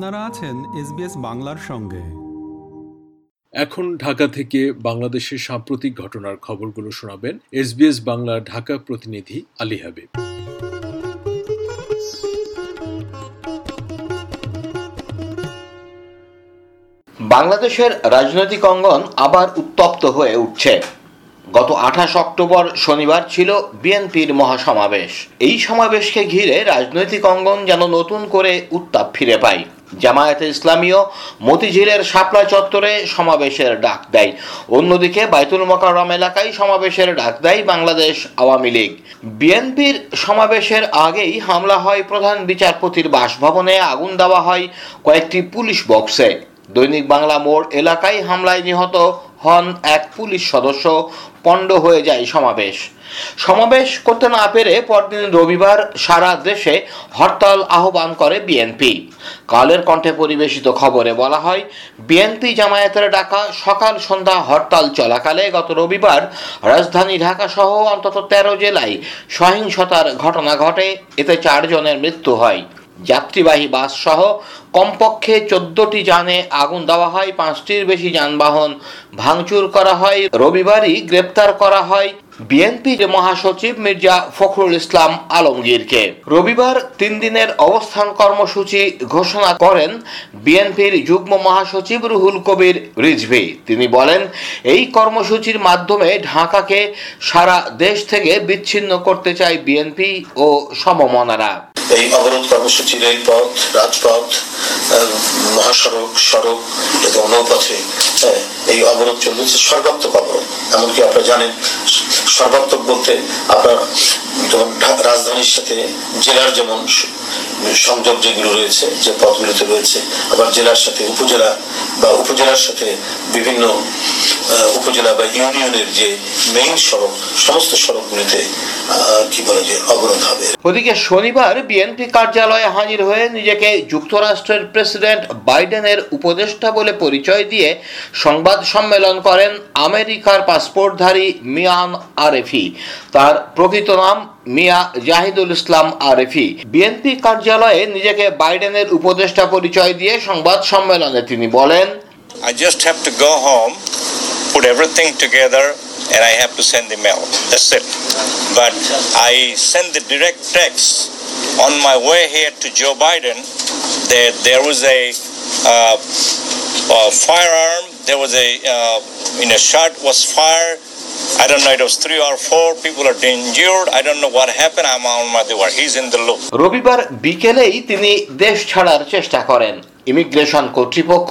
আপনারা আছেন এসবিএস বাংলার সঙ্গে। এখন ঢাকা থেকে বাংলাদেশের সাম্প্রতিক ঘটনার খবরগুলো শোনাবেন এসবিএস বাংলা ঢাকা প্রতিনিধি আলী হাবিব। বাংলাদেশের রাজনৈতিক অঙ্গন আবার উত্তপ্ত হয়ে উঠছে। গত আঠাশ অক্টোবর শনিবার ছিল বিএনপির মহাসমাবেশ। এই সমাবেশকে ঘিরে রাজনৈতিক অঙ্গন যেন নতুন করে উত্তাপ ফিরে পায়। জামায়াতে ইসলামীয় মতিঝিলের শাপলা চত্বরে সমাবেশের ডাক দেয়। অন্যদিকে বাইতুল মোকারম এলাকায় সমাবেশের ডাক দেয় বাংলাদেশ আওয়ামী লীগ। বিএনপির সমাবেশের আগেই হামলা হয় প্রধান বিচারপতির বাসভবনে, আগুন দেওয়া হয় কয়েকটি পুলিশ বক্সে। দৈনিক বাংলা মোড় এলাকায় হামলায় নিহত হন এক পুলিশ সদস্য, পণ্ড হয়ে যায় সমাবেশ। সমাবেশ করতে না পেরে পরদিন রবিবার সারা দেশে হরতাল আহ্বান করে বিএনপি। কালের কণ্ঠে পরিবেশিত খবরে বলা হয়, বিএনপি জামায়াতের ডাকা সকাল সন্ধ্যা হরতাল চলাকালে গত রবিবার রাজধানী ঢাকা সহ অন্তত তেরো জেলায় সহিংসতার ঘটনা ঘটে। এতে চারজনের মৃত্যু হয়। যাত্রীবাহী বাস সহ কমপক্ষে চোদ্দটি যানে আগুন দেওয়া হয়, পাঁচটির বেশি যানবাহন ভাঙচুর করা হয়। রবিবারই গ্রেপ্তার করা হয় বিএনপির মহাসচিব মির্জা ফখরুল ইসলাম আলমগীরকে। রবিবার তিন দিনের অবস্থান কর্মসূচি ঘোষণা করেন বিএনপির যুগ্ম মহাসচিব রুহুল কবির রিজভি। তিনি বলেন, এই কর্মসূচির মাধ্যমে ঢাকাকে সারা দেশ থেকে বিচ্ছিন্ন করতে চায় বিএনপি ও সমমনারা। এই অবরোধ কর্মসূচি রেলপথ রাজপথ মহাসড়ক, সড়ক এবং নৌপথে এই অবরোধ চলছে সর্বাত্মক অবরোধ। এমনকি আপনারা জানেন, সর্বাত্মক বলতে আপনার রাজধানীর সাথে জেলার যেমন সংযোগ যেগুলো রয়েছে, যে পথগুলোতে রয়েছে, আবার জেলার সাথে উপজেলা বা উপজেলার সাথে বিভিন্ন উপজেলা বা ইউনিয়নের যে মেইন সড়ক, সমস্ত সড়কগুলিতে কি বলে যে অবরোধ হবে। ওদিকে শনিবার বিএনপি কার্যালয়ে হাজির হয়ে নিজেকে যুক্তরাষ্ট্রের প্রেসিডেন্ট বাইডেনের উপদেষ্টা বলে পরিচয় দিয়ে সংবাদ সম্মেলন করেন আমেরিকার পাসপোর্টধারী মিয়ান আরেফি। তার প্রকৃত নাম মিয়া জাহিদুল ইসলাম আরেফি বিএনপি কার্যালয়ে নিজেকে বাইডেনের উপদেষ্টা পরিচয় দিয়ে সংবাদ সম্মেলনে তিনি বলেন I just have to go home, put everything together, and I have to send the mail. That's it. But I send the direct text on my way here to Joe Biden that there was a, uh, a firearm, there was a, uh, in a shot was fired I don't know, it was three or four people are injured. I don't know what happened. I'm on my way. He's in the loop. রবিবার বিকেলেই তিনি দেশ ছাড়ার চেষ্টা করেন immigration কর্তৃপক্ষ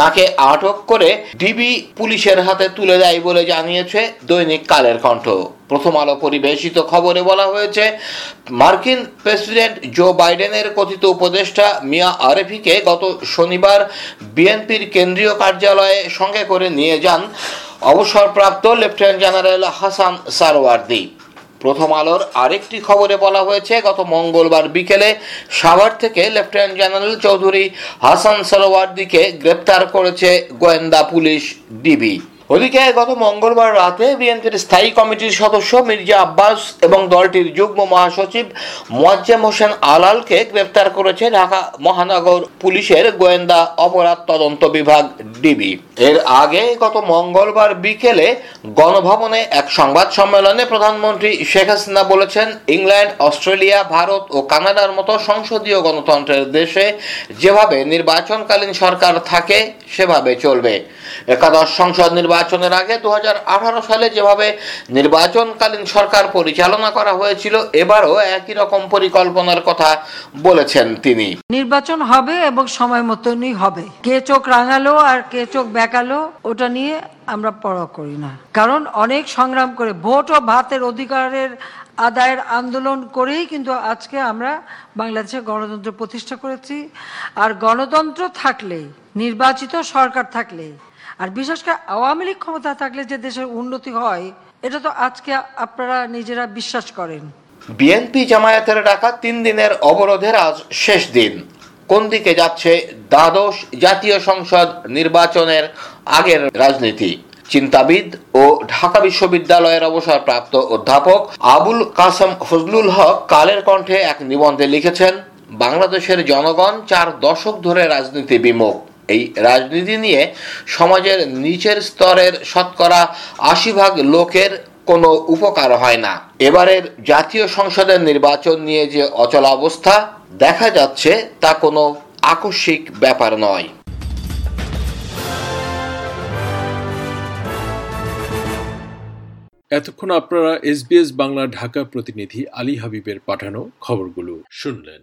তাকে আটক করে ডিবি পুলিশের হাতে তুলে দেয় বলে জানিয়েছে দৈনিক কালের কণ্ঠ প্রথম আলো পরিবেশিত খবরে বলা হয়েছে মার্কিন প্রেসিডেন্ট জো বাইডেনের কথিত উপদেষ্টা মিয়া আরেফিকে গত শনিবার বিএনপির কেন্দ্রীয় কার্যালয়ে সঙ্গে করে নিয়ে যান অবসরপ্রাপ্ত লেফটেন্যান্ট জেনারেল হাসান সারওয়ার্দি। প্রথম আলোর আরেকটি খবরে বলা হয়েছে, গত মঙ্গলবার বিকেলে সাভার থেকে লেফটেন্যান্ট জেনারেল চৌধুরী হাসান সারওয়ার্দিকে গ্রেপ্তার করেছে গোয়েন্দা পুলিশ ডিবি। ওদিকে গত মঙ্গলবার রাতে বিএনপির স্থায়ী কমিটির সদস্য মির্জা আব্বাস এবং দলটির যুগ্ম মহাসচিব মোয়াজ্জেম হোসেন আলালকে গ্রেপ্তার করেছে ঢাকা মহানগর পুলিশের গোয়েন্দা অপরাধ তদন্ত বিভাগ, ডিবি। এর আগে গত মঙ্গলবার বিকেলে গণভবনে এক সংবাদ সম্মেলনে প্রধানমন্ত্রী শেখ হাসিনা বলেছেন, ইংল্যান্ড, অস্ট্রেলিয়া, ভারত ও কানাডার মতো সংসদীয় গণতন্ত্রের দেশে যেভাবে নির্বাচনকালীন সরকার থাকে, সেভাবে চলবে। একাদশ সংসদ নির্বাচনের আগে দু সালে যেভাবে নির্বাচনকালীন সরকার পরিচালনা করা হয়েছিল, এবারও একই রকম পরিকল্পনার কথা বলেছেন তিনি। নির্বাচন হবে এবং সময় মতনই হবে। কে চোখ রাঙালো আর কে চোখ বেকালো, ওটা নিয়ে আমরা পড়া করি না। কারণ অনেক সংগ্রাম করে ভোট ও ভাতের অধিকারের আদায়ের আন্দোলন করেই কিন্তু আজকে আমরা বাংলাদেশে গণতন্ত্র প্রতিষ্ঠা করেছি। আর গণতন্ত্র থাকলে নির্বাচিত সরকার থাকলে আর বিশেষ করে আওয়ামী লীগ ক্ষমতা থাকলে যে দেশের উন্নতি হয়, এটা তো আজকে আপনারা নিজেরা বিশ্বাস করেন। বিএনপি জামায়াতের ডাকা তিন দিনের অবরোধের আজ শেষ দিন। কোন দিকে যাচ্ছে দ্বাদশ জাতীয় সংসদ নির্বাচনের আগের রাজনীতি? চিন্তাবিদ ও ঢাকা বিশ্ববিদ্যালয়ের অবসরপ্রাপ্ত অধ্যাপক আবুল কাসেম ফজলুল হক কালের কণ্ঠে এক নিবন্ধে লিখেছেন, বাংলাদেশের জনগণ চার দশক ধরে রাজনীতি বিমুখ। এই রাজনীতি নিয়ে সমাজের নিচের স্তরের শতকরা আশি ভাগ লোকের কোনো উপকার হয় না। এবারের জাতীয় সংসদের নির্বাচন নিয়ে যে অচলাবস্থা দেখা যাচ্ছে, তা কোনো আকস্মিক ব্যাপার নয়। এতক্ষণ আপনারা এসবিএস বাংলা ঢাকা প্রতিনিধি আলী হাবিবের পাঠানো খবরগুলো শুনলেন।